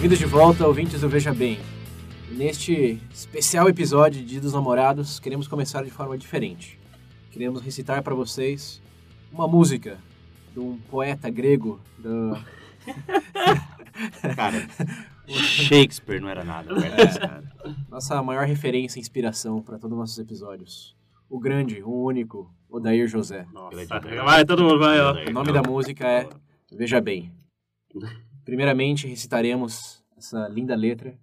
Bem-vindos de volta, ouvintes do Veja Bem. Neste especial episódio de Dia dos Namorados, queremos começar de forma diferente. Queremos recitar para vocês uma música de um poeta grego do... Cara, Shakespeare não era nada cara. nossa maior referência e inspiração para todos os nossos episódios. O grande, o único, Odair José. Nossa, vai, todo mundo vai, ó. O nome da música é Veja Bem. Primeiramente recitaremos essa linda letra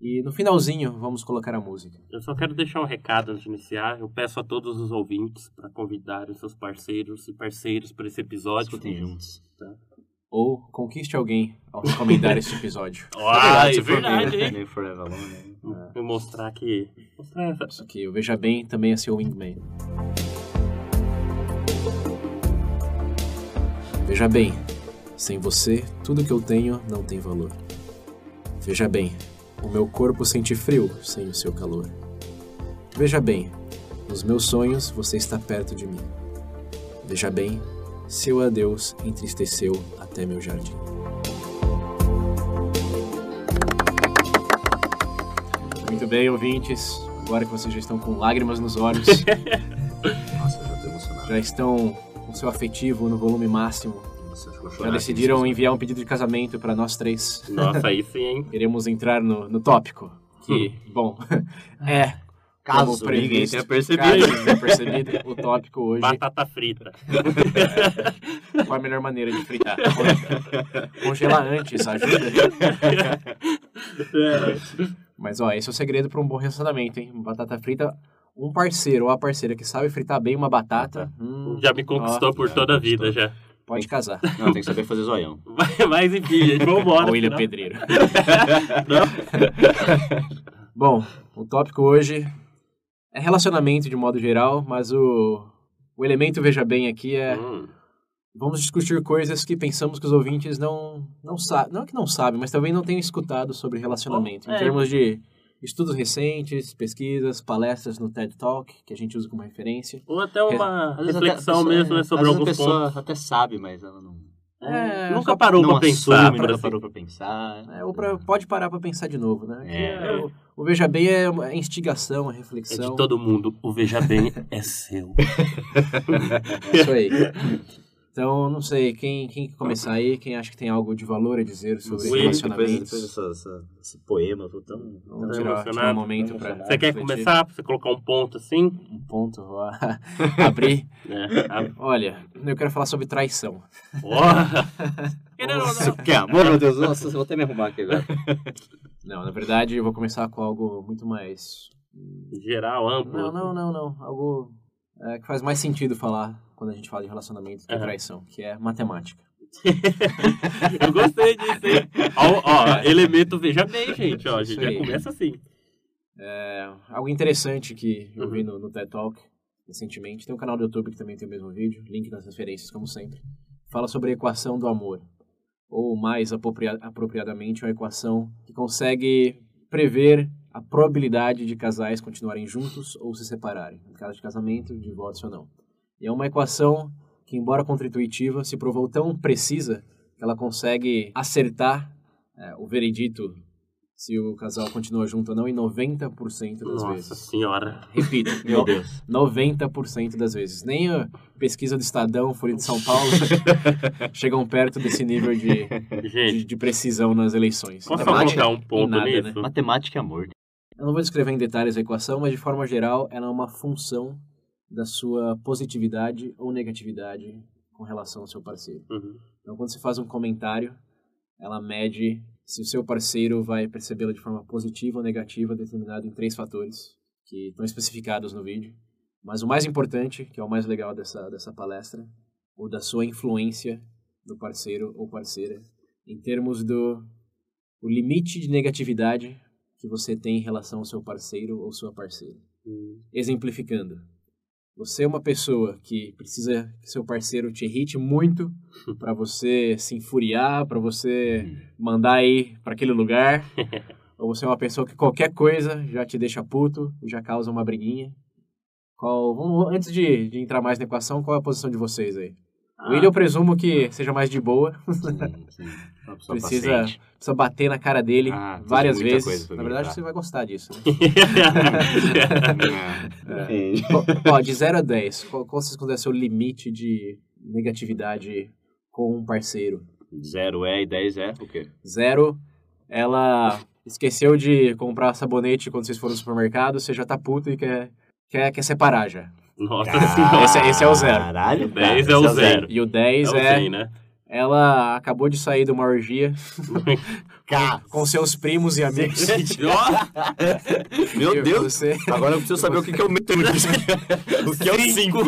e no finalzinho vamos colocar a música. Eu só quero deixar um recado antes de iniciar. Eu peço a todos os ouvintes para convidarem seus parceiros e parceiros para esse episódio. Escutem juntos. Ou conquiste alguém ao recomendar este episódio. Ah, é verdade, ver, hein? nem Forever Alone, né? Vou mostrar que... Mostrar essa... Isso aqui, o Veja Bem também é seu wingman. Veja bem, sem você, tudo que eu tenho não tem valor. Veja bem, o meu corpo sente frio sem o seu calor. Veja bem, nos meus sonhos você está perto de mim. Veja bem, seu adeus entristeceu até meu jardim. Muito bem, ouvintes. Agora que vocês já estão com lágrimas nos olhos, Nossa, já tô emocionado. já estão com seu afetivo no volume máximo, Já decidiram aqui, enviar um pedido de casamento para nós três. Nossa, aí sim, hein? Iremos entrar no, no tópico. Que, bom, é. Caso como previsto, ninguém tenha percebido. Caso ninguém tenha percebido, o tópico hoje Batata frita. qual a melhor maneira de fritar? Congelar antes, ajuda? Mas ó, esse é o segredo para um bom relacionamento, hein? Batata frita, um parceiro ou a parceira que sabe fritar bem uma batata, hum, Já me conquistou Ó, por toda a vida, já. Pode casar. Não, tem que saber fazer zoião. Mas, enfim, gente, vambora. Ó, William senão- Pedreiro. Bom, o tópico hoje é relacionamento de modo geral, mas o, o elemento veja bem aqui é Hum, vamos discutir coisas que pensamos que os ouvintes não não sabem, não é que não sabem, mas também não tenham escutado sobre relacionamento, Bom, em é. termos de estudos recentes, pesquisas, palestras no TED Talk, que a gente usa como referência. Ou até uma até a reflexão pessoa- mesmo, né, às sobre alguns a pessoa pontos. até sabe, mas ela não, É, nunca parou pra pensar, assume, nunca assim. parou pra pensar. É, ou pra, pode parar para pensar de novo, né? Que É. o, o Veja Bem é uma instigação, a É reflexão. de todo mundo. O Veja Bem é seu. É isso aí. Então, não sei, quem, quem quer começar aí? Quem acha que tem algo de valor a dizer sobre Will, relacionamentos? Depois, depois essa- esse poema, eu tô tão... Tá tirar, um momento para Você quer começar? Pra você colocar um ponto assim? Um ponto, vou a- abrir. É. Olha, eu quero falar sobre traição. Porra! Querendo ou Nossa, não. que amor, meu Deus. Nossa, vou até me arrumar aqui agora. Não, na verdade, eu vou começar com algo muito mais... Geral, amplo. Não, não, não, não. Algo é, que faz mais sentido falar quando a gente fala de relacionamento que Aham. traição, que é matemática. Eu gostei disso, hein? Ó, ó, elemento veja bem, gente. Ó, a gente já começa assim. É, algo interessante que eu Uhum. vi no, no TED Talk recentemente. Tem um canal do YouTube que também tem o mesmo vídeo, link nas referências, como sempre. Fala sobre a equação do amor. Ou mais apropria- apropriadamente, uma equação que consegue prever a probabilidade de casais continuarem juntos ou se separarem, no caso de casamento, divórcio ou não. E é uma equação que, embora contra-intuitiva, se provou tão precisa que ela consegue acertar é, o veredito se o casal continua junto ou não em 90% das Nossa vezes. senhora. Repito, Meu no- Deus. 90% das vezes. Nem a pesquisa do Estadão, Folha de São Paulo, chegam perto desse nível de, de, Gente, de precisão nas eleições. posso matemática colocar um ponto nada, né? nisso? Matemática é amor. Eu não vou descrever em detalhes a equação, mas de forma geral, ela é uma função da sua positividade ou negatividade com relação ao seu parceiro. Uhum. Então, quando você faz um comentário, ela mede se o seu parceiro vai percebê-lo de forma positiva ou negativa, determinado em três fatores que estão especificados no vídeo. Mas o mais importante, que é o mais legal dessa, dessa palestra, o da sua influência do parceiro ou parceira em termos do o limite de negatividade que você tem em relação ao seu parceiro ou sua parceira. Exemplificando, você é uma pessoa que precisa que seu parceiro te irrite muito para você se infuriar, para você mandar ir para aquele lugar, ou você é uma pessoa que qualquer coisa já te deixa puto, já causa uma briguinha. Qual, vamos, antes de, de entrar mais na equação, qual é a posição de vocês aí? O William eu presumo que seja mais de boa. Sim, sim. Precisa, paciente. precisa bater na cara dele Ah, várias vezes. Na verdade, você vai gostar disso. Né? É. Ó, de 0 a 10, qual, qual vocês consideram seu limite de negatividade com um parceiro? Zero é e 10 é o quê? Zero, ela esqueceu de comprar sabonete quando vocês foram no supermercado, você já tá puto e quer, quer, quer separar já. Nossa senhora. Esse é- esse é o zero. Caralho, O 10 cara, é o zero. E o 10 É o é, zen, né? ela acabou de sair de uma orgia com seus primos e amigos. meu E Deus. Você, Agora eu preciso saber o que, que é o meio O que é o 5?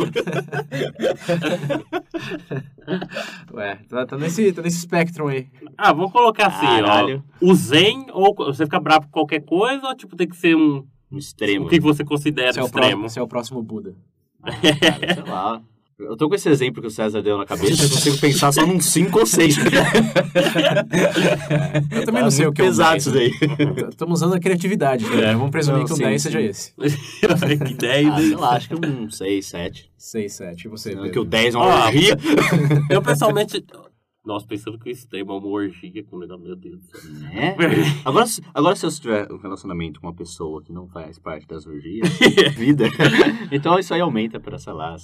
ué, tá, tá nesse, tá nesse espectro aí. Ah, vamos colocar assim, Caralho. ó. O zen, ou você fica bravo com qualquer coisa, ou tipo, tem que ser um. Um extremo. O que você considera Você é, extremo? você é o próximo Buda. Cara, sei lá. Eu tô com esse exemplo que o César deu na cabeça, eu consigo pensar só num 5 ou 6. Eu também não sei o que é um pesado 10, isso daí. Estamos usando a criatividade. né? Vamos presumir Não, que o sim, 10 sim. seja esse. que 10, Ah, sei lá, acho que um 6, 7. 6, 7. E você, Pedro? Que o 10 é uma orgia. Eu pessoalmente. Nossa, pensando que o extremo é uma orgia com o meu Deus do céu. Né? Agora, se- agora, se eu tiver um relacionamento com uma pessoa que não faz parte das orgias, vida, então isso aí aumenta pra, sei lá.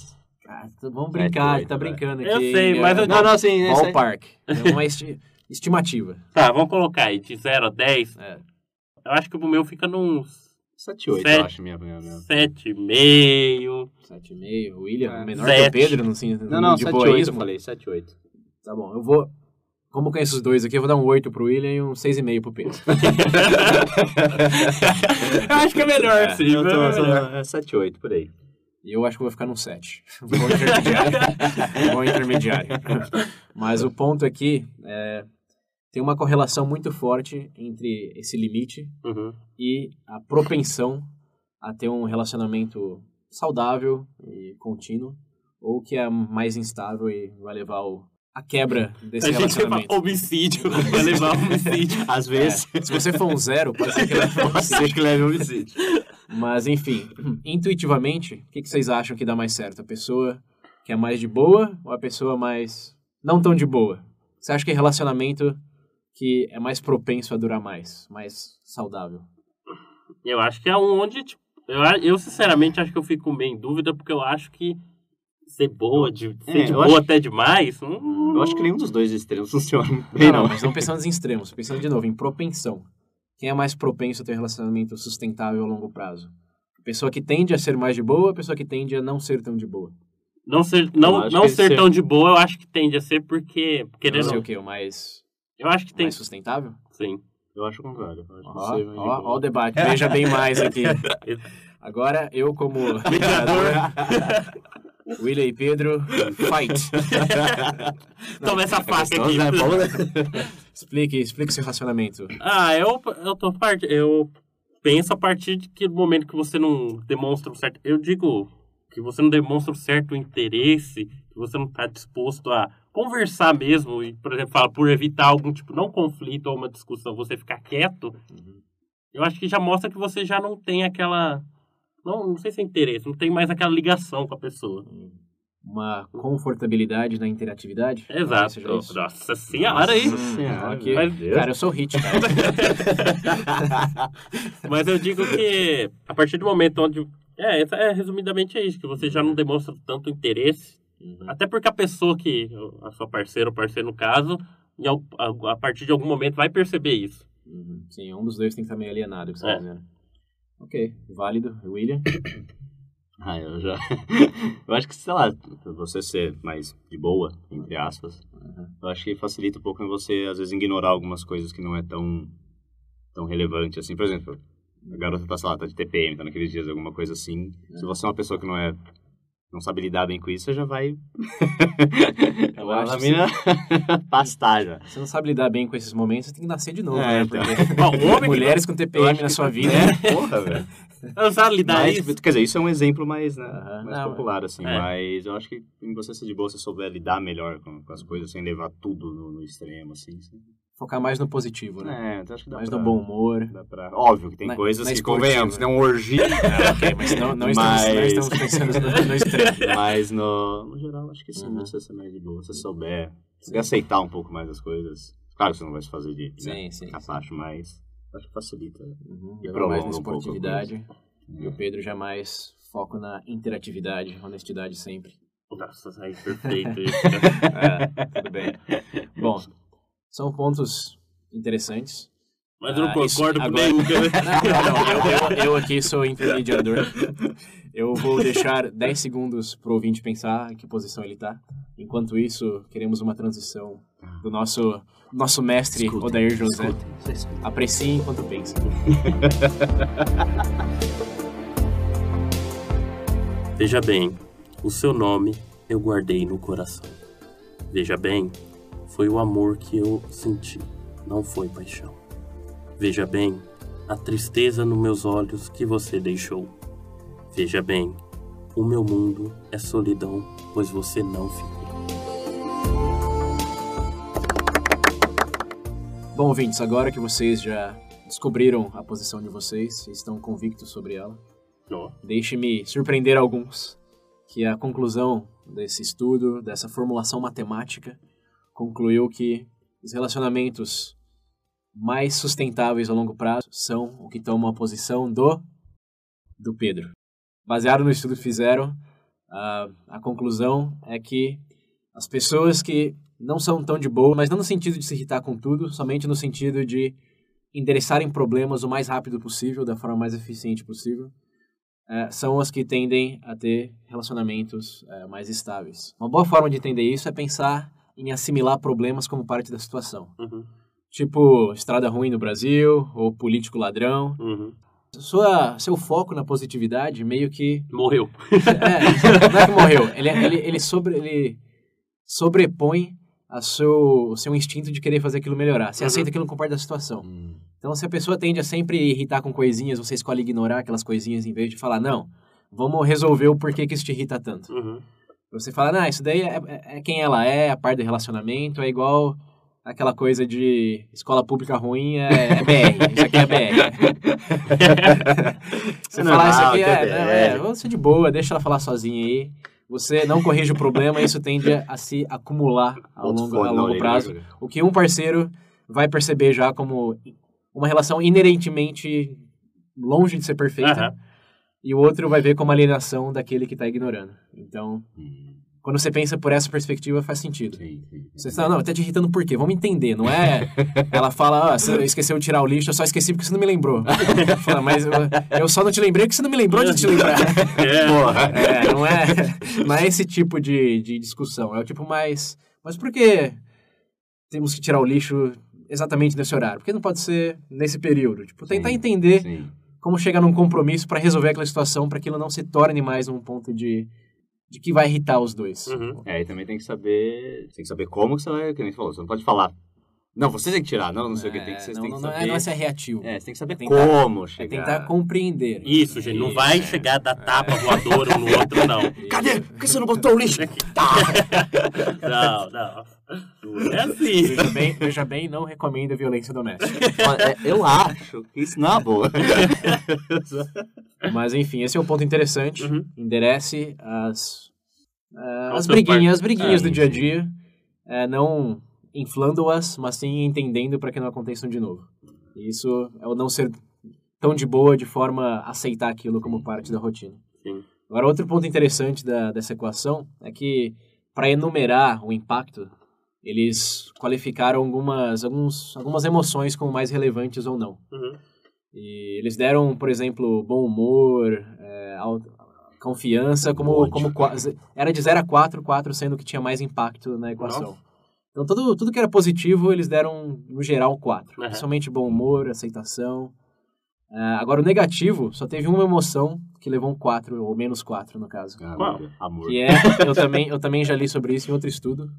Ah, tá- vamos brincar, oito, tá brincando aqui. Eu sei, mas eu- Não, não, assim, Ballpark. É uma esti- estimativa. Tá, vamos colocar aí de 0 a 10. É. Eu acho que o meu fica num 7, 8, Sete. eu acho, minha minha- 7,5. 7,5. William, É. menor que Sete. o Pedro, não sim, Não, não, de 7, 8 eu falei, 7, 8. Tá bom, eu vou... Como conheço os dois aqui, eu vou dar um 8 pro William e um 6,5 pro Pedro. Eu acho que é melhor, sim. eu tô, é tô, melhor. é 7, 8, por aí. E eu acho que eu vou ficar num 7. Bom intermediário. Bom intermediário. Mas o ponto aqui é... Tem uma correlação muito forte entre esse limite Uhum. e a propensão a ter um relacionamento saudável e contínuo, ou que é mais instável e vai levar ao, a quebra desse A gente relacionamento. pra homicídio, vai levar a homicídio. Às vezes, É, se você for um zero, pode ser que leve a um pode ser que leve homicídio. Mas, enfim, intuitivamente, o que, que vocês acham que dá mais certo? A pessoa que é mais de boa ou a pessoa mais não tão de boa? Você acha que é relacionamento que é mais propenso a durar mais, mais saudável? Eu acho que é um onde, tipo, eu, a- eu sinceramente acho que eu fico meio em dúvida, porque eu acho que ser boa, de, ser É, de boa acho- até demais, hum, Eu acho que nenhum dos dois extremos funciona Não, bem, não, não. mas não pensando em extremos, pensando de novo em propensão. Quem é mais propenso a ter um relacionamento sustentável a longo prazo? A pessoa que tende a ser mais de boa ou a pessoa que tende a não ser tão de boa? não ser, não, não ser ser- tão de boa, eu acho que tende a ser porque, Não querendo, sei o que, o mais, eu acho que tem, mais sustentável? sim. Eu acho o contrário. Eu acho que Ó, de ó, ó o debate, veja bem mais aqui. Agora, eu como mediador, William e Pedro, fight. Toma essa faca questão, aqui. né, vamos, né? Explique, explique seu racionamento. Ah, eu, eu tô part... eu penso a partir de que do momento que você não demonstra um certo. Eu digo que você não demonstra um certo interesse, que você não está disposto a conversar mesmo, e, por exemplo, fala, por evitar algum tipo, não conflito ou uma discussão, você ficar quieto, eu acho que já mostra que você já não tem aquela. Não, não sei se é interesse, não tem mais aquela ligação com a pessoa. Uma confortabilidade na interatividade? Exato. Nossa senhora. Nossa senhora, Aqui, meu Mas- cara, eu sou hit, cara. Mas eu digo que a partir do momento onde. É, é resumidamente é isso, que você já não demonstra tanto interesse. Uhum. Até porque a pessoa que. A sua parceira ou parceiro, no caso, a, a partir de algum momento vai perceber isso. Uhum. Sim, um dos dois tem que estar meio alienado, o que você É. tá dizendo. Ok, válido. William? Ah, eu já. eu acho que, sei lá, você ser mais de boa, entre aspas, Uhum. eu acho que facilita um pouco em você, às vezes, ignorar algumas coisas que não é tão, tão relevante assim. Por exemplo, a garota tá, sei lá, tá de TPM, tá naqueles dias, alguma coisa assim. Se você é uma pessoa que não é. Não sabe lidar bem com isso, você já vai. Eu acho que mina pastar já. Você não sabe lidar bem com esses momentos, você tem que nascer de novo, É, né? então. Porque Bom, homem mulheres com TPM na sua vida. É, porra, velho. não sabe lidar Mas, isso. quer dizer, isso é um exemplo mais, né, Aham. mais Não, popular, assim. é. Mas eu acho que em você ser de boa, você souber lidar melhor com, com as coisas, sem levar tudo no, no extremo, assim. sim. Focar mais no positivo, né? É, então acho que dá mais pra... no bom humor. Dá pra... Óbvio que tem Na- coisas na que esportiva. convenhamos, né? Um orgia, Ah, ok, mas não, não, estamos, não Mas- estamos pensando no, no extremo. mas no, no geral acho que sim, Uhum. você ser mais de boa. Se você souber, se aceitar um pouco mais as coisas. Claro que você não vai se fazer de Sim, né, sim, capacho, mas acho que facilita. Uhum, E levar mais na um pouco a esportividade. E o Pedro jamais foco na interatividade, honestidade sempre. Nossa, aí perfeito isso. É, tudo bem. Bom, são pontos interessantes. Mas eu não Ah, isso- concordo com agora- nenhum. né? Não, não, eu, eu, eu aqui sou intermediador. Eu vou deixar 10 segundos pro ouvinte pensar em que posição ele tá. Enquanto isso, queremos uma transição do nosso, nosso mestre, Escutem, Odair José. escutem. Aprecie enquanto pensa. Veja bem, o seu nome eu guardei no coração. Veja bem, foi o amor que eu senti, não foi paixão. Veja bem, a tristeza nos meus olhos que você deixou. Veja bem, o meu mundo é solidão, pois você não ficou. Bom, ouvintes, agora que vocês já descobriram a posição de vocês e estão convictos sobre ela, deixe-me surpreender alguns que a conclusão desse estudo, dessa formulação matemática, concluiu que os relacionamentos mais sustentáveis a longo prazo são o que tomam a posição do do Pedro. Baseado no estudo que fizeram, a, a conclusão é que as pessoas que não são tão de boa, mas não no sentido de se irritar com tudo, somente no sentido de endereçarem problemas o mais rápido possível, da forma mais eficiente possível, é, são as que tendem a ter relacionamentos é, mais estáveis. Uma boa forma de entender isso é pensar em assimilar problemas como parte da situação. uhum, Tipo, estrada ruim no Brasil, ou político ladrão. uhum. Sua, seu foco na positividade meio que Morreu. é, não é que morreu. Ele, ele, ele, sobre, ele sobrepõe a seu, o seu instinto de querer fazer aquilo melhorar. Você Uhum. aceita aquilo como parte da situação. Hum. Então, se a pessoa tende a sempre irritar com coisinhas, você escolhe ignorar aquelas coisinhas em vez de falar, não, vamos resolver o porquê que isso te irrita tanto. Uhum. Você fala, não, isso daí é, é- é quem ela é, a parte do relacionamento, é igual aquela coisa de escola pública ruim é, é BR, isso aqui é BR. Você É falar isso normal, aqui é, é é, ser de boa, deixa ela falar sozinha aí. Você não corrige o problema, isso tende a se acumular ao longo, a longo orelha, prazo. né? O que um parceiro vai perceber já como uma relação inerentemente longe de ser perfeita. E o outro vai ver como alienação daquele que está ignorando. Então, Hum, quando você pensa por essa perspectiva, faz sentido. sim, sim. Você fala, não, tá te irritando por quê? Vamos entender, não é? Ela fala, ah, você esqueceu de tirar o lixo, eu só esqueci porque você não me lembrou. Fala, mas eu, eu só não te lembrei porque você não me lembrou de te lembrar. É. Porra. É, não é, não é esse tipo de, de discussão. É o tipo mais. Mas por que temos que tirar o lixo exatamente nesse horário? Por que não pode ser nesse período? Tipo, tentar Sim, entender Sim. Como chegar num compromisso para resolver aquela situação, para que aquilo não se torne mais um ponto de, de que vai irritar os dois. Uhum. É, e também tem que saber. Tem que saber como que você vai. Que nem você falou, você não pode falar. Não, você tem que tirar, não, não sei o que. Tem que, vocês não, têm não, que não, saber. é, não é ser reativo. É, você tem que saber Tentar- como É chegar. tentar compreender. Isso, gente. Não vai é. chegar da tapa voadora um no outro, não. Cadê? Por que você não botou o lixo? Não, não. Não é assim. Veja bem, veja bem, não recomendo a violência doméstica. É, eu acho que isso não é boa. Mas enfim, esse é um ponto interessante. Uhum. Enderece as, Ao as briguinhas, as briguinhas É, do dia a dia, é, não inflando-as, mas sim entendendo para que não aconteçam de novo. E isso é o não ser tão de boa de forma a aceitar aquilo como parte da rotina. Sim. Agora, outro ponto interessante da, dessa equação é que, para enumerar o impacto, eles qualificaram algumas, alguns, algumas emoções como mais relevantes ou não. Uhum. E eles deram, por exemplo, bom humor, é, confiança, como, como qua- era de 0 a 4, 4 sendo que tinha mais impacto na equação. Nossa. Então, tudo, tudo que era positivo, eles deram, no geral, 4. Uhum. Principalmente bom humor, aceitação. Ah, agora, o negativo só teve uma emoção que levou um 4, ou menos 4, no caso. Deus, Amor. Que é, eu também, eu também já li sobre isso em outro estudo,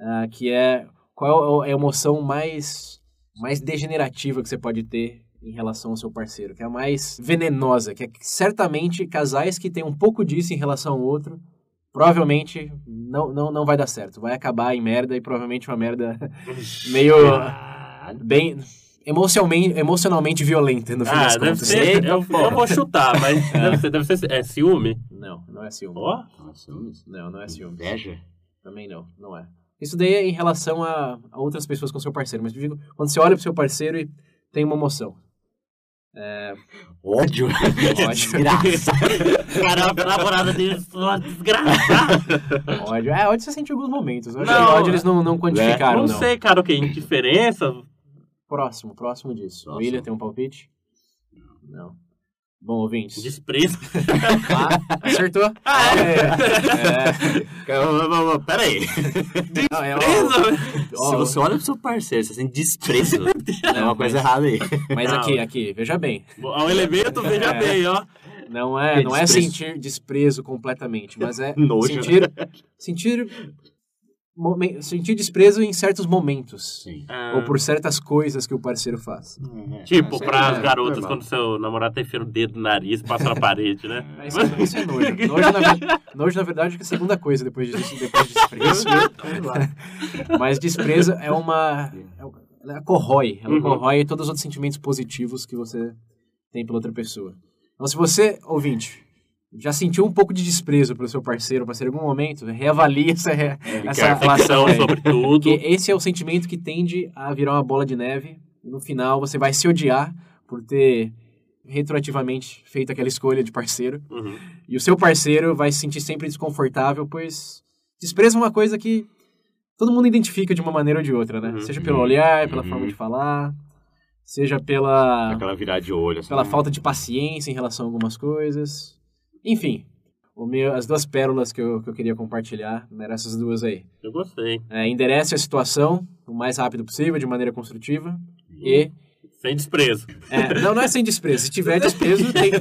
ah, que é qual é a emoção mais, mais degenerativa que você pode ter em relação ao seu parceiro, que é a mais venenosa, que é que certamente casais que têm um pouco disso em relação ao outro, provavelmente não, não, não vai dar certo. Vai acabar em merda e provavelmente uma merda meio bem emocionalmente, emocionalmente violenta no fim Ah, das deve contas. ser. Eu, eu vou chutar, mas deve ser, deve ser. É ciúme? Não, não é ciúme. Ó. Não é ciúmes? Não, não é ciúme. Inveja? Também não, não é. Isso daí é em relação a, a outras pessoas com seu parceiro, mas eu digo, quando você olha pro seu parceiro e tem uma emoção. Ódio? Ódio. Desgraça. Caramba, a namorada dele só desgraçada. Ódio. É, ódio você sente em alguns momentos. Acho Não, ódio eles não, não quantificaram, Não não. sei, cara, o que? Indiferença? Próximo, próximo disso. Próximo. William tem um palpite? Não. Bom, ouvintes. Desprezo. Ah, acertou. Ah, é? É, Pera aí. não, é, Desprezo? ó, Se você olha pro seu parceiro, você sente desprezo. é uma coisa errada aí. Mas Não. aqui, aqui, veja bem. Ao elemento, veja É. bem, ó. Não é, É não é desprezo. sentir desprezo completamente, mas é Nojo. sentir, sentir, momen- sentir desprezo em certos momentos. Sim. Ah, Ou por certas coisas que o parceiro faz. Tipo, isso aí para é as garotas, normal. quando seu namorado tá enfiando o dedo no nariz, passa na parede, né? Mas Isso, é- isso é nojo. Nojo na, nojo, na verdade, é que é a segunda coisa depois disso, depois de desprezo. Mas desprezo é uma. é um- Ela corrói. Ela Uhum. corrói todos os outros sentimentos positivos que você tem pela outra pessoa. Então, se você, ouvinte, já sentiu um pouco de desprezo pelo seu parceiro, parceiro em algum momento, reavalie essa, re- essa relação. Sobre tudo. Porque esse é o sentimento que tende a virar uma bola de neve. E no final você vai se odiar por ter retroativamente feito aquela escolha de parceiro. Uhum. E o seu parceiro vai se sentir sempre desconfortável, pois desprezo é uma coisa que todo mundo identifica de uma maneira ou de outra, né? Uhum. Seja pelo olhar, pela Uhum. forma de falar, seja pela, Aquela virada de olho. Assim, pela falta de paciência em relação a algumas coisas. Enfim, meu, as duas pérolas que eu, que eu queria compartilhar eram essas duas aí. Eu gostei. É, enderece a situação o mais rápido possível, de maneira construtiva. E. Sem desprezo. é, não, não é sem desprezo. Se tiver desprezo, tem-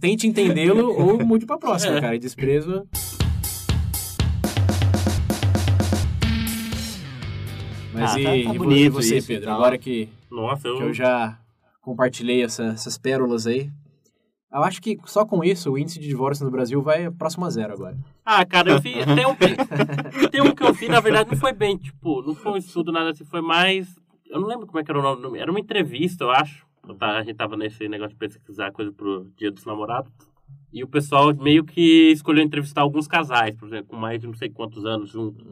tente entendê-lo ou mude pra próxima, É. cara. E desprezo. Mas Ah, e, tá- tá bonito e você, isso Pedro? tal. Agora que, Nossa, eu. que eu já compartilhei essa- essas pérolas aí, eu acho que só com isso o índice de divórcio no Brasil vai próximo a zero agora. Ah, cara, eu vi. Tem um, que, tem um que eu vi, na verdade, não foi bem, tipo, não foi um estudo, nada assim, foi mais. Eu não lembro como é que era o nome. do- Era uma entrevista, eu acho. Tava- A gente tava nesse negócio de pesquisar coisa pro Dia dos Namorados. E o pessoal meio que escolheu entrevistar alguns casais, por exemplo, com mais de não sei quantos anos juntos.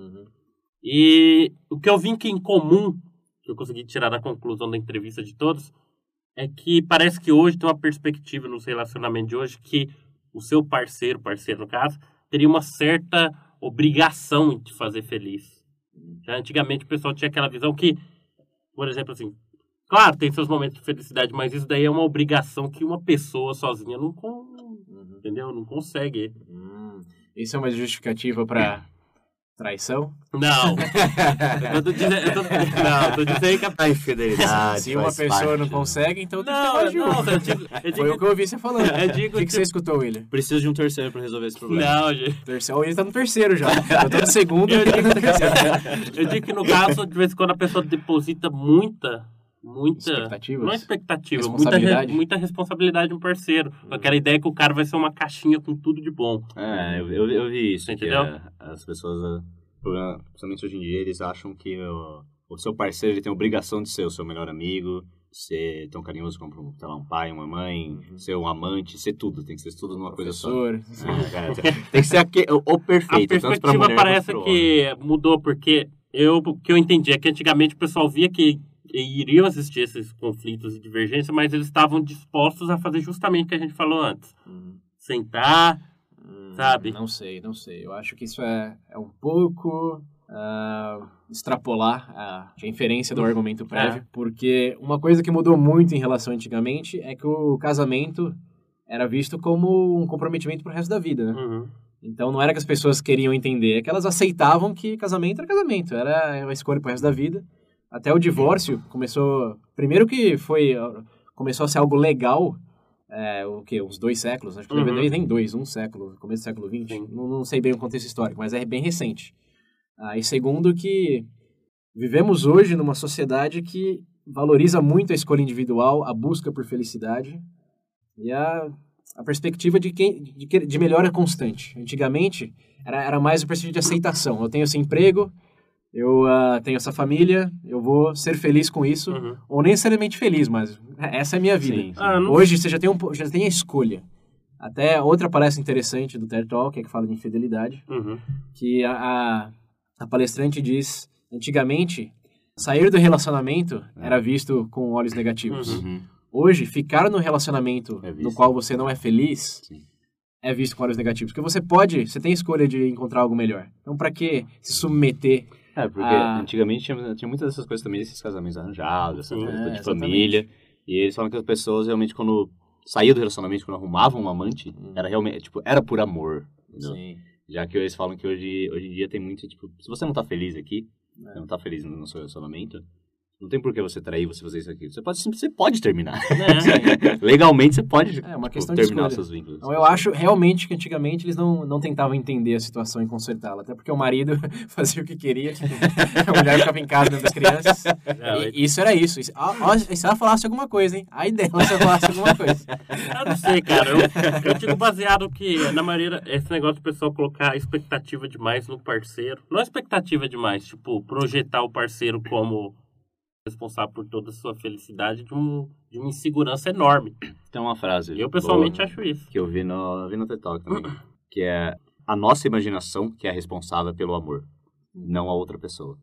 E o que eu vi que em comum, que eu consegui tirar da conclusão da entrevista de todos, é que parece que hoje tem uma perspectiva no relacionamento de hoje que o seu parceiro, parceiro no caso, teria uma certa obrigação em te fazer feliz. Já antigamente o pessoal tinha aquela visão que, por exemplo, assim, claro, tem seus momentos de felicidade, mas isso daí é uma obrigação que uma pessoa sozinha não, con- entendeu? não consegue. Hum, isso é uma justificativa pra traição? Não. eu tô dizendo, eu tô, não, eu tô dizendo que a A infidelidade. Se uma pessoa parte, não consegue, então tem que ter Não, não, eu digo, eu Foi o digo, que eu ouvi você falando. Eu digo, o que, que você escutou, William? Preciso de um terceiro pra resolver esse problema. não, gente. Terceiro. O William tá no terceiro já. Eu tô no segundo e tá no terceiro. Eu digo que no caso, de vez em quando a pessoa deposita muita, muita. Expectativas? Não é expectativa, muita, muita responsabilidade no parceiro. Com aquela ideia que o cara vai ser uma caixinha com tudo de bom. É, eu, eu, eu vi isso. Entendeu? é, as pessoas, problema- principalmente hoje em dia, eles acham que o, o seu parceiro ele tem a obrigação de ser o seu melhor amigo, ser tão carinhoso como sei lá, um pai, uma mãe, ser um amante, ser tudo. Tem que ser tudo numa coisa só. Professor. É, tem- que ser aque- o, A perfeito, tanto pra perspectiva mulher parece que mudou, porque eu, o que eu entendi é que antigamente o pessoal via que iriam existir esses conflitos e divergências, mas eles estavam dispostos a fazer justamente o que a gente falou antes. Hum, Sentar, hum, Sabe? Não sei, não sei. Eu acho que isso é, é um pouco ah, extrapolar a, a inferência do argumento prévio, porque uma coisa que mudou muito em relação antigamente é que o casamento era visto como um comprometimento pro resto da vida, né? uhum, Então não era que as pessoas queriam entender, é que elas aceitavam que casamento era casamento, era uma escolha pro resto da vida. Até o divórcio começou. Primeiro que foi. Começou a ser algo legal, é, o quê? Uns dois séculos? Acho que Uhum. nem- nem dois, um século, começo do século XX. Não, não sei bem o contexto histórico, mas é bem recente. Ah, e segundo, que vivemos hoje numa sociedade que valoriza muito a escolha individual, a busca por felicidade e a, a perspectiva de, quem, de, de melhora constante. Antigamente, era, era mais a perspectiva de aceitação. Eu tenho esse emprego, eu uh, tenho essa família, eu vou ser feliz com isso, Uhum. ou nem necessariamente feliz, mas essa é a minha vida. Sim, sim. Ah, não- Hoje você já tem, um, já tem a escolha. Até outra palestra interessante do TED Talk, é que fala de infidelidade, Uhum. que a, a, a palestrante diz, antigamente, sair do relacionamento era visto com olhos negativos. Uhum. Uhum. Hoje, ficar no relacionamento É no qual você não é feliz Sim. é visto com olhos negativos. Porque você pode, você tem escolha de encontrar algo melhor. Então, pra que se submeter? É, porque Ah. antigamente tinha, tinha muitas dessas coisas também, esses casamentos arranjados, essa coisa É, de exatamente. família. E eles falam que as pessoas realmente, quando saíam do relacionamento, quando arrumavam um amante, Hum. era realmente, tipo, era por amor. entendeu? Sim. Já que eles falam que hoje, hoje em dia tem muito, tipo, se você não tá feliz aqui, É. não tá feliz no seu relacionamento, não tem por que você trair, você fazer isso aqui. Você pode, você pode terminar. É. Legalmente você pode É uma tipo, questão de terminar escolha. seus vínculos. Então, eu acho realmente que antigamente eles não, não tentavam entender a situação e consertá-la. Até porque o marido fazia o que queria, a mulher ficava em casa dentro das crianças. É, E isso era isso. Isso- ó, ó, se ela falasse alguma coisa, hein? Aí dela se ela falasse alguma coisa. Eu não sei, cara. Eu, eu digo baseado que, na maneira, esse negócio do pessoal colocar expectativa demais no parceiro. Não é expectativa demais, tipo, projetar o parceiro como responsável por toda a sua felicidade de, um, de uma insegurança enorme. Tem uma frase. E eu pessoalmente boa, acho isso. Que eu vi no, vi no TED Talk também. que é a nossa imaginação que é responsável pelo amor, não a outra pessoa.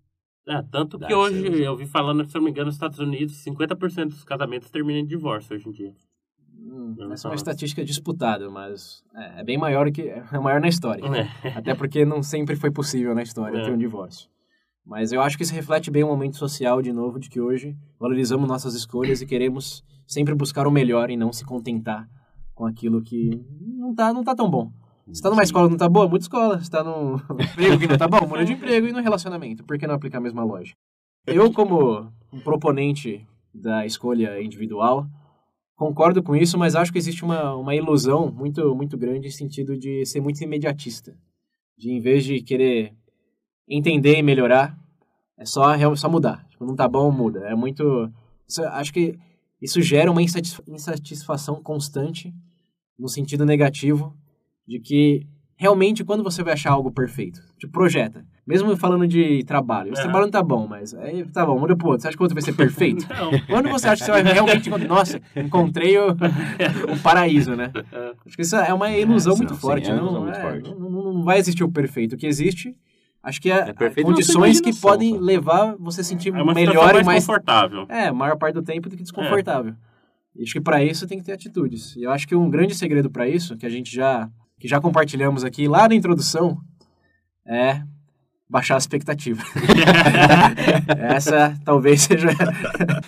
É, tanto que Deve hoje, ser. eu vi falando, se eu não me engano, nos Estados Unidos, 50% dos casamentos terminam em divórcio hoje em dia. Hum, essa é uma estatística disputada, mas é, é bem maior que é maior na história. É. Até porque não sempre foi possível na história É. ter um divórcio. Mas eu acho que isso reflete bem o momento social, de novo, de que hoje valorizamos nossas escolhas e queremos sempre buscar o melhor e não se contentar com aquilo que não tá, não tá tão bom. Você tá numa escola que não tá boa, muda de escola. Você tá num emprego que não tá bom, muda de emprego. E no relacionamento, por que não aplicar a mesma lógica? Eu, como um proponente da escolha individual, concordo com isso, mas acho que existe uma, uma ilusão muito, muito grande em sentido de ser muito imediatista. De, em vez de querer entender e melhorar, é só, é só mudar. Tipo, não tá bom, muda. É muito... isso- acho que isso gera uma insatisfa- insatisfação constante no sentido negativo de que realmente quando você vai achar algo perfeito, tipo, projeta. Mesmo falando de trabalho, esse É. trabalho não tá bom, mas aí tá bom, muda pro outro. Você acha que o outro vai ser perfeito? Não. Quando você acha que você vai realmente nossa, encontrei o, o paraíso, né? Acho que isso é uma ilusão É, muito sim, forte. é não, ilusão muito é, forte. Não, não- não vai existir o perfeito. O que existe, acho que é, É condições que podem sabe? levar você a sentir É uma melhor situação e mais, mais confortável. é, a maior parte do tempo do que desconfortável. E acho que para isso tem que ter atitudes. E eu acho que um grande segredo para isso, que a gente já que já compartilhamos aqui lá na introdução, é baixar a expectativa. Essa talvez seja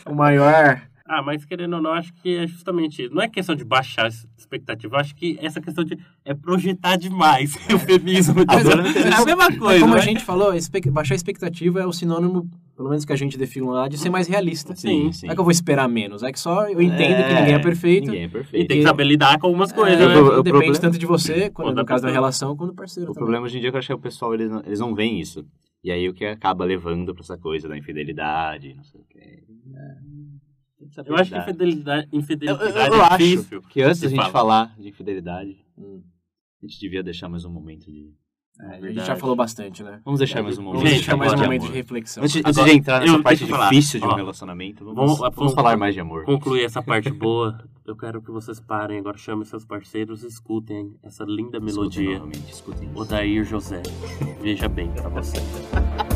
o maior Ah, mas querendo ou não, acho que é justamente isso. Não é questão de baixar a expectativa, acho que essa questão de é projetar demais. Eufemismo. Mas é a mesma coisa. como a né? gente falou, baixar a expectativa é o sinônimo, pelo menos que a gente define lá, de ser mais realista. Sim, sim. Não é que eu vou esperar menos, é que só eu entendo que ninguém é perfeito. Ninguém é E perfeito. tem que saber lidar com algumas coisas, É, né? o- o depende problema- tanto de você, quando, Quando no a caso da relação, quando do parceiro O também. problema hoje em dia é que eu acho que o pessoal, eles não, eles não veem isso. E aí o que acaba levando pra essa coisa da infidelidade, não sei o quê. Eu acho que infidelidade, Eu, infidelidade eu- eu é acho difícil. que antes de da gente falar. falar de infidelidade, Hum, a gente devia deixar mais um momento de... é, a gente já falou bastante, né? Vamos deixar mais um momento Vamos Gente, deixar mais um de momento amor. de reflexão. Antes, antes Agora, de entrar nessa eu- parte eu difícil de um Ó, relacionamento, vamos, vamos- vamos, vamos- falar mais de amor. Concluir essa parte boa, eu quero que vocês parem agora, chamem seus parceiros, escutem essa linda Escutem melodia. novamente, escutem. Odair José. Veja bem pra você.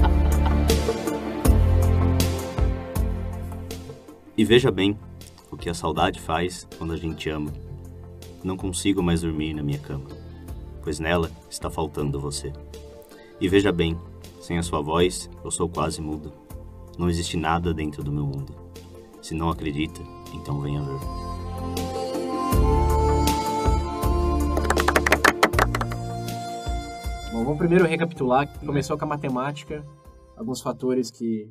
E veja bem o que a saudade faz quando a gente ama. Não consigo mais dormir na minha cama, pois nela está faltando você. E veja bem, sem a sua voz, eu sou quase mudo. Não existe nada dentro do meu mundo. Se não acredita, então venha ver. Bom, vamos primeiro recapitular. Começou com a matemática, alguns fatores que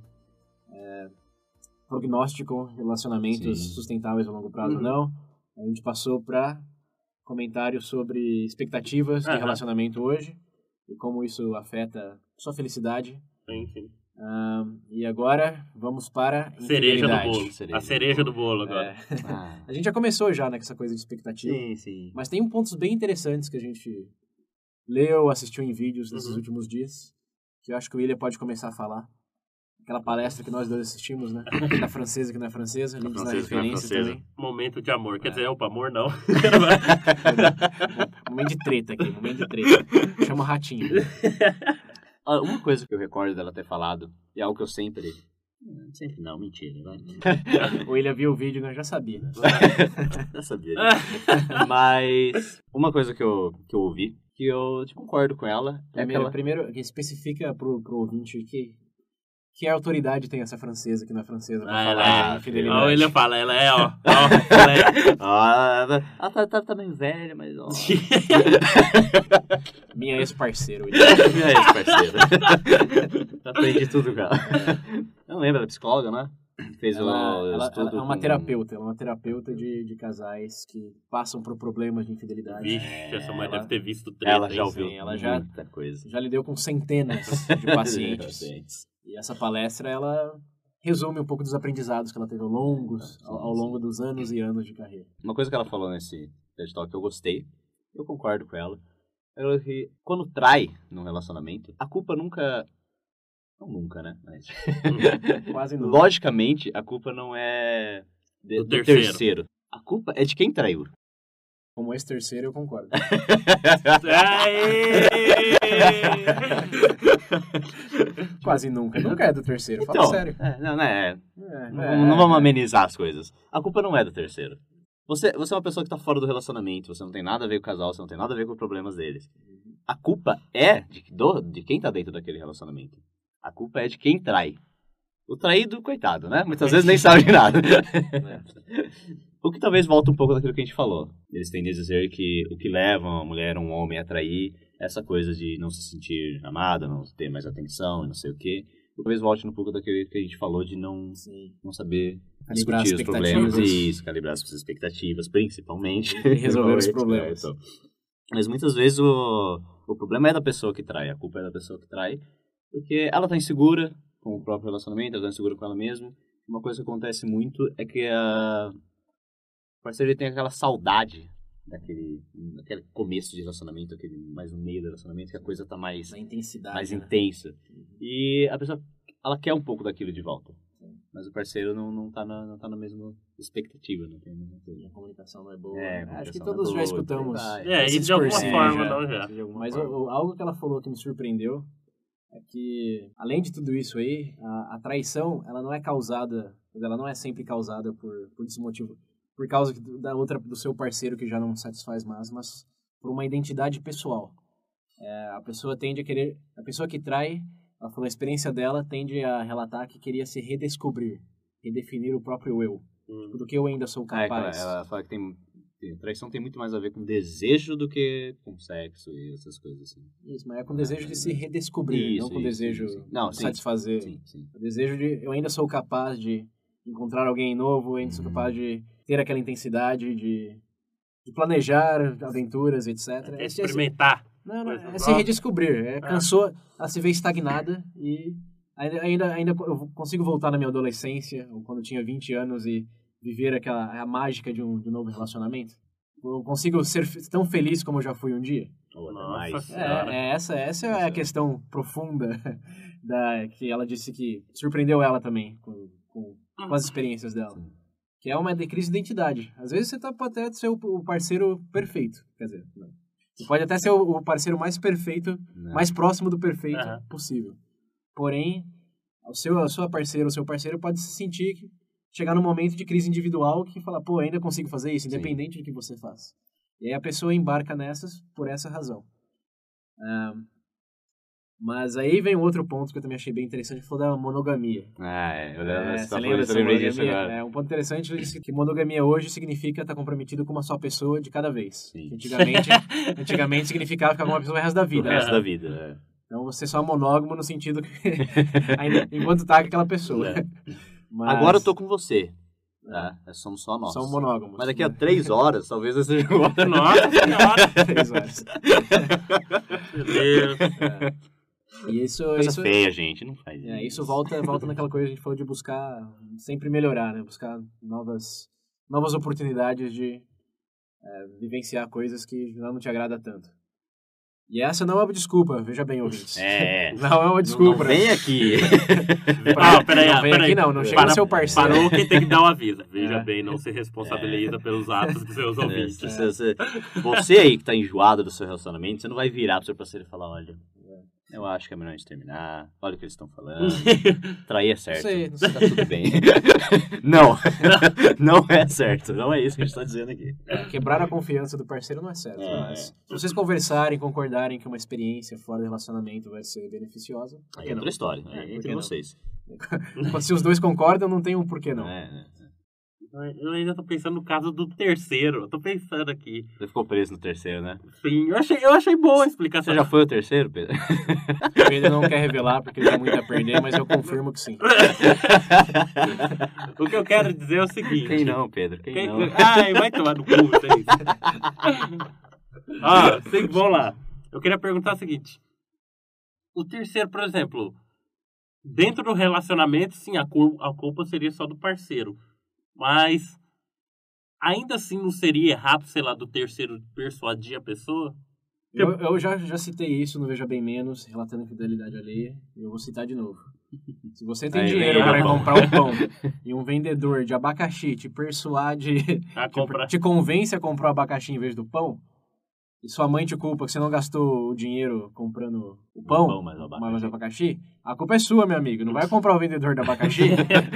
prognosticam relacionamentos Sim. sustentáveis a longo prazo ou Uhum. não. A gente passou para comentários sobre expectativas de Aham. relacionamento hoje. e como isso afeta sua felicidade. Sim, sim. Ah, e agora vamos para a Cereja do bolo. Cereja a do cereja bolo. do bolo agora. É. Ah, A gente já começou já né, com essa coisa de expectativa. sim, sim. Mas tem pontos bem interessantes que a gente leu, assistiu em vídeos nesses Uhum. últimos dias, que eu acho que o William pode começar a falar. Aquela palestra que nós dois assistimos, né? Da francesa que não é francesa, links na francesa que não é referência francesa. também. Momento de amor. Quer É. dizer, opa, amor não. Momento de treta aqui, momento de treta. Chama o ratinho. Ah, Uma coisa que eu recordo dela ter falado, e é algo que eu sempre... Sempre não, mentira. O William viu o vídeo e eu já sabia. Já sabia. Mas uma coisa que eu, que eu ouvi, que eu tipo, concordo com ela, é Primeiro, aquela... primeiro que especifica pro, pro ouvinte que, que autoridade tem essa francesa que não é francesa pra Ah, falar ela de é. infidelidade. Ó, ele fala, ela é, ó. ó ela é. Ah, ela tá, tá, tá meio velha, mas... Ó. Minha ex-parceiro. William. Minha ex-parceira. Aprendi tudo, cara. Não lembra, ela é psicóloga, né? Fez Ela, o ela- estudo ela é uma com- terapeuta, ela é uma terapeuta de, de casais que passam por problemas de infidelidade. Vixe, essa mãe ela- deve ter visto treta. Ela já ouviu Sim, ela já- muita coisa. Já lidou com centenas de pacientes. E essa palestra, ela resume um pouco dos aprendizados que ela teve ao, longos, ao, ao longo dos anos e anos de carreira. Uma coisa que ela falou nesse TED Talk que eu gostei, eu concordo com ela, é que quando trai num relacionamento, a culpa nunca... Não nunca, né? Mas... Quase não. Logicamente, a culpa não é de- Do do, terceiro. terceiro. A culpa é de quem traiu. Como ex-terceiro, eu concordo. Quase nunca. Nunca é do terceiro, fala Então, sério. é, não, não é, É, Não, é, não vamos é. amenizar as coisas. A culpa não é do terceiro. Você, você é uma pessoa que tá fora do relacionamento, você não tem nada a ver com o casal, você não tem nada a ver com os problemas deles. A culpa é de, do, de quem tá dentro daquele relacionamento. A culpa é de quem trai. O traído, coitado, né? Muitas vezes nem sabe de nada. o que talvez volta um pouco daquilo que a gente falou. Eles tendem a dizer que o que leva uma mulher, um homem a trair, é essa coisa de não se sentir amada, não ter mais atenção, não sei o quê. Talvez volte um pouco daquilo que a gente falou de não Sim. não saber Calibrar discutir os as problemas expectativas. isso, calibrar as suas expectativas, principalmente. E resolver os Normalmente, problemas. né, então. Mas muitas vezes o, o problema é da pessoa que trai, a culpa é da pessoa que trai, porque ela tá insegura com o próprio relacionamento, ela tá insegura com ela mesma. Uma coisa que acontece muito é que a parceiro ele tem aquela saudade daquele, daquele começo de relacionamento, aquele mais no meio do relacionamento, que a coisa tá mais Na intensidade. mais né? intensa. E a pessoa, ela quer um pouco daquilo de volta. Mas o parceiro não, não, tá, na, não tá na mesma expectativa, não tem a mesma coisa. A comunicação não é boa. É, a Acho que é todos já boa, escutamos. vai. É, e de alguma forma já. não já. Mas forma. algo que ela falou que me surpreendeu é que, além de tudo isso aí, a, a traição, ela não é causada, ela não é sempre causada por, por desmotivo, por causa da outra, do seu parceiro que já não satisfaz mais, mas por uma identidade pessoal. É, a pessoa tende a querer, a pessoa que trai, ela falou, a experiência dela tende a relatar que queria se redescobrir, redefinir o próprio eu, Hum. do que eu ainda sou é, capaz. ela, ela fala que tem, traição tem muito mais a ver com desejo do que com sexo e essas coisas assim. Isso, mas é com desejo de se redescobrir, Isso, não com desejo isso. Não, de sim. satisfazer. Sim, sim. O desejo de eu ainda sou capaz de encontrar alguém novo, eu ainda sou Uhum. capaz de ter aquela intensidade de, de planejar aventuras, etc. É esse- experimentar. não, não, é se redescobrir. É, cansou, ela se vê estagnada e ainda, ainda, ainda eu consigo voltar na minha adolescência, ou quando eu tinha 20 anos e viver aquela a mágica de um, de um novo relacionamento. Eu consigo ser tão feliz como eu já fui um dia. Ou até Nossa. É, é essa, essa é a questão profunda da, que ela disse que surpreendeu ela também com, com, com as experiências dela. Sim. Que é uma de crise de identidade. Às vezes você tá, pode até ser o, parceiro perfeito. Quer dizer, não. Você pode até ser o, parceiro mais perfeito, Né? mais próximo do perfeito Aham. possível. Porém, o seu, a sua parceira, o seu parceiro pode se sentir que chegar num momento de crise individual que fala, pô, ainda consigo fazer isso, Sim. independente do que você faz. E aí a pessoa embarca nessas por essa razão. Ah, mas aí vem um outro ponto que eu também achei bem interessante, que foi da monogamia. Ah, é. Eu, É, você tá lembra disso monogamia? agora. É, um ponto interessante ele disse que monogamia hoje significa estar comprometido com uma só pessoa de cada vez. Sim. Antigamente, antigamente significava ficar com uma pessoa o resto da O vida. resto né? da vida, é. Então você só é monógamo no sentido que ainda, enquanto tá com aquela pessoa. É. Mas- Agora eu tô com você. É, é, somos só nós. São monógamos. Mas daqui a três horas, talvez eu seja. Nossa senhora! Três horas. Meu Deus. E isso, Coisa isso, feia, gente. Não faz é, isso volta, volta naquela coisa que a gente falou de buscar sempre melhorar, né? Buscar novas, novas oportunidades de é, vivenciar coisas que não te agrada tanto. E essa não é uma desculpa, veja bem, ouvintes. É. Não é uma desculpa. Não vem aqui. Ah, peraí, não vem peraí. aqui não, não chega Para- no seu parceiro. Parou quem tem que dar um aviso. Veja É. bem, não se responsabiliza pelos atos dos seus É, ouvintes. se você, você aí que tá enjoado do seu relacionamento, você não vai virar pro seu parceiro e falar, olha, eu acho que é melhor a gente terminar, olha o que eles estão falando, trair é certo, Não sei, não sei. tá tudo bem. não, não é certo, não é isso que a gente tá dizendo aqui. É, quebrar a confiança do parceiro não é certo. É. Mas se vocês conversarem, concordarem que uma experiência fora do relacionamento vai ser beneficiosa, Aí é outra história, É, é, entre vocês. Se os dois concordam, não tem um porquê não. É, né? Eu ainda tô pensando no caso do terceiro. Eu tô pensando aqui. Você ficou preso no terceiro, né? Sim, eu achei, eu achei boa a explicação. Você já foi o terceiro, Pedro? Ele não quer revelar porque ele tem muito a perder, mas eu confirmo que sim. O que eu quero dizer é o seguinte. Quem não, Pedro? Quem, Quem- não? Ai, vai tomar no cu, vocês. ah, sim, vamos lá. Eu queria perguntar o seguinte. O terceiro, por exemplo, dentro do relacionamento, sim, a culpa seria só do parceiro. Mas ainda assim não seria errado, sei lá, do terceiro persuadir a pessoa? Eu, eu já, já citei isso no Veja Bem Menos, relatando infidelidade alheia, e eu vou citar de novo. Se você tem Aí, dinheiro para comprar um pão e um vendedor de abacaxi te persuade, A te, te convence a comprar o abacaxi em vez do pão, e sua mãe te culpa que você não gastou o dinheiro comprando o pão, pão, mas o abacaxi. mas abacaxi, a culpa é sua, meu amigo. Não vai comprar o vendedor do abacaxi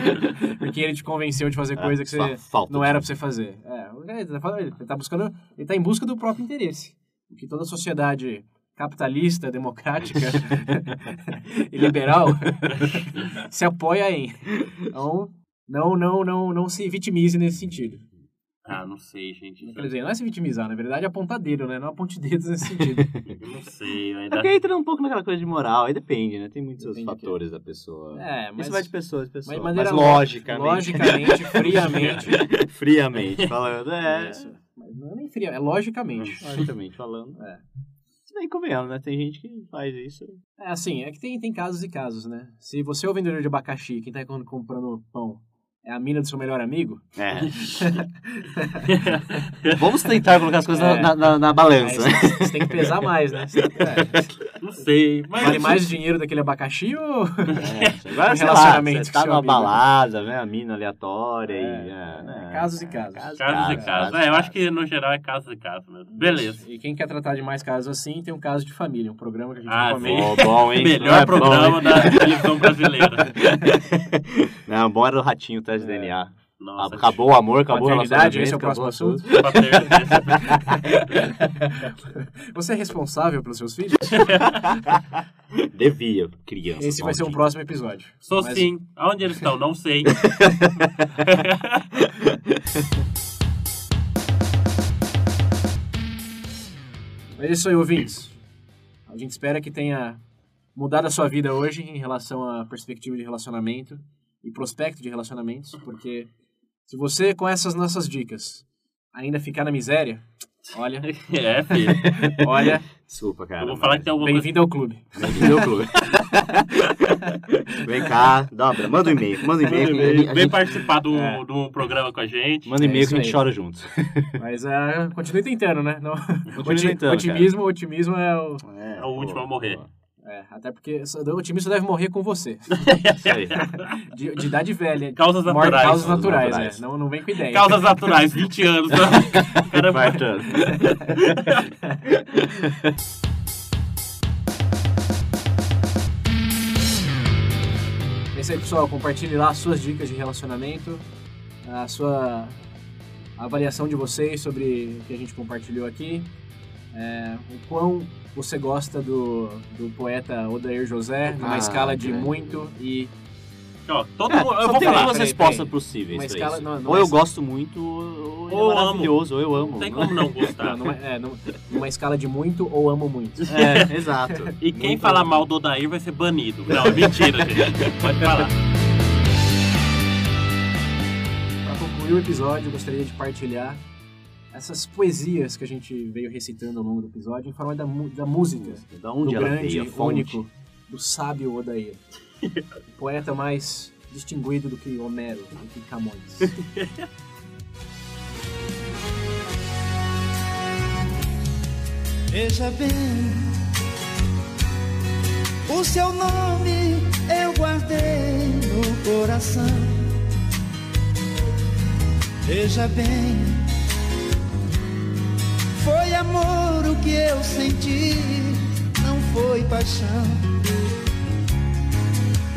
porque ele te convenceu de fazer coisa que você não de- era pra você fazer. É, ele tá ele tá buscando, ele tá em busca do próprio interesse. O que toda sociedade capitalista, democrática e liberal se apoia em. Então, não, não, não, não se vitimize nesse sentido. Ah, não sei, gente. Quer dizer, não é se vitimizar, na verdade é apontar dedo, né? Não aponte dedos nesse sentido. Eu não sei, eu É ainda... porque entra um pouco naquela coisa de moral, aí depende, né? Tem muitos Depende fatores da pessoa. É, mas, Isso vai de pessoa de pessoa. mas de Mas, maneira logicamente. logicamente, friamente. friamente falando, é. Isso. Mas não é nem fria, é logicamente. Logicamente falando. É. Se bem convenhamos, né? Tem gente que faz isso. É assim, é que tem, tem casos e casos, né? Se você é o vendedor de abacaxi, quem tá comprando pão é a mina do seu melhor amigo, É. Vamos tentar colocar as coisas na- É. na, na, na aí balança. você, você tem que pesar mais, né? Você é, Não sei, mas... vale mais o dinheiro daquele abacaxi ou... É, agora, Um sei lá, relacionamento você com tá seu numa amigo. balada, né? A mina aleatória e... É, é, né? casos e casos. Casos e casos, casos. casos, É, eu acho que no geral é casos e casos mesmo. Beleza. E quem quer tratar de mais casos assim, tem um caso de família, um programa que a gente Ah, recomenda. Bom, bom, hein? Melhor É bom, programa hein? da televisão brasileira. Não, bom era o ratinho, teste de DNA. Nossa, Acabou o amor, acabou o Paternidade, relacionamento. esse é o próximo assunto. Você é responsável pelos seus filhos? Devia, criança. Esse vai ser um próximo episódio. Sou Mas- sim. Aonde eles estão? Não sei. Mas é isso aí, ouvintes. A gente espera que tenha mudado a sua vida hoje em relação à perspectiva de relacionamento e prospecto de relacionamentos, porque se você, com essas nossas dicas, ainda ficar na miséria, olha, É, filho. olha, Desculpa, cara. Eu vou falar que tem alguma bem-vindo ao clube. Bem-vindo ao clube. Vem cá, dobra, manda um e-mail. Manda um e-mail. que a gente- a Vem gente- participar do, É. do programa com a gente. Manda um É e-mail isso que a gente aí. chora juntos. Mas uh, continue tentando, né? Não, oti- tentando, otimismo, otimismo é o... É o último a morrer. É, até porque o otimista deve morrer com você. Isso aí. De, de idade velha. Causas Morte- naturais. Causas Causas naturais, naturais. é. Não, não vem com ideia. Causas naturais, 20 anos. Cara. É isso aí, pessoal. Compartilhe lá as suas dicas de relacionamento, a sua avaliação de vocês sobre o que a gente compartilhou aqui, é, o quão você gosta do, do poeta Odair José, numa Ah, escala de grande. muito e... ó, todo É, mundo, eu vou tem falar. duas respostas peraí. possíveis Uma pra escala- isso. não, não ou é eu assim. gosto muito, ou Ou é amo. maravilhoso, ou eu amo. Não tem como não gostar. Não, numa, é, num- numa escala de muito ou amo muito. É, exato. E quem Muito- falar mal do Odair vai ser banido. Não, é mentira, gente. Pode falar. Pra concluir, o episódio, gostaria de partilhar essas poesias que a gente veio recitando ao longo do episódio em forma da, da música. Da onde do ela grande, veio, único, do sábio Odair. poeta mais distinguido do que Homero, do que Camões. Veja bem, o seu nome eu guardei no coração. Veja bem, foi amor o que eu senti, não foi paixão.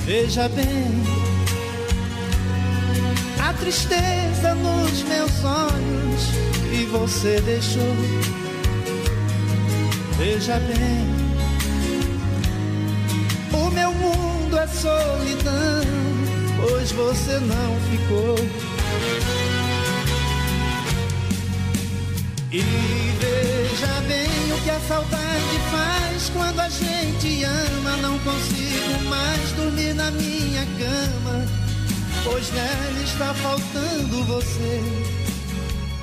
Veja bem, a tristeza nos meus olhos que você deixou. Veja bem, o meu mundo é solidão, pois você não ficou. E veja bem o que a saudade faz quando a gente ama. Não consigo mais dormir na minha cama, pois nela está faltando você.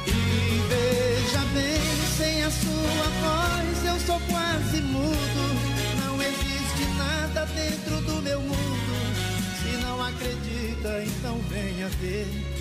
E veja bem, sem a sua voz eu sou quase mudo. Não existe nada dentro do meu mundo. Se não acredita, então venha ver.